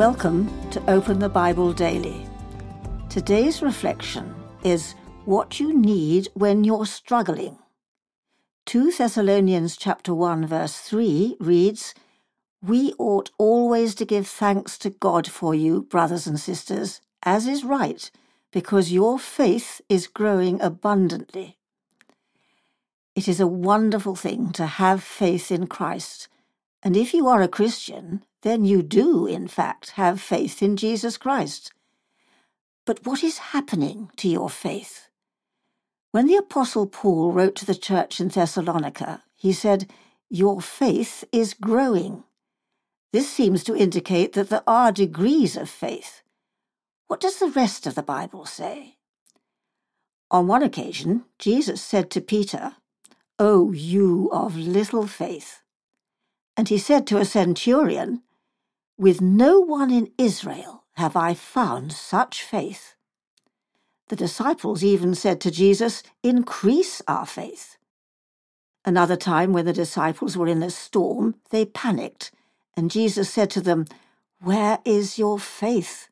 Welcome to Open the Bible Daily. Today's reflection is what you need when you're struggling. 2 Thessalonians chapter 1 verse 3 reads, "We ought always to give thanks to God for you, brothers and sisters, as is right, because your faith is growing abundantly." It is a wonderful thing to have faith in Christ, and if you are a Christian, then you do, in fact, have faith in Jesus Christ. But what is happening to your faith? When the Apostle Paul wrote to the church in Thessalonica, he said, Your faith is growing. This seems to indicate that there are degrees of faith. What does the rest of the Bible say? On one occasion, Jesus said to Peter, O oh, you of little faith. And he said to a centurion, with no one in Israel have I found such faith. The disciples even said to Jesus, Increase our faith. Another time, when the disciples were in a storm, they panicked, and Jesus said to them, Where is your faith?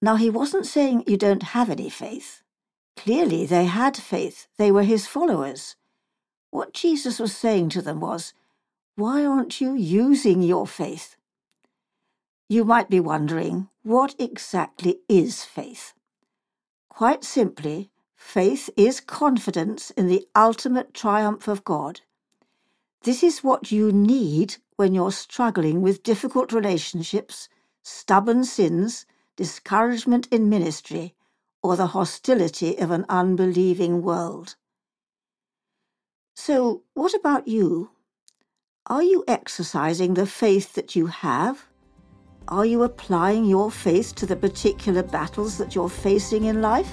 Now, he wasn't saying you don't have any faith. Clearly, they had faith. They were his followers. What Jesus was saying to them was, Why aren't you using your faith? You might be wondering, what exactly is faith? Quite simply, faith is confidence in the ultimate triumph of God. This is what you need when you're struggling with difficult relationships, stubborn sins, discouragement in ministry, or the hostility of an unbelieving world. So, what about you? Are you exercising the faith that you have? Are you applying your faith to the particular battles that you're facing in life?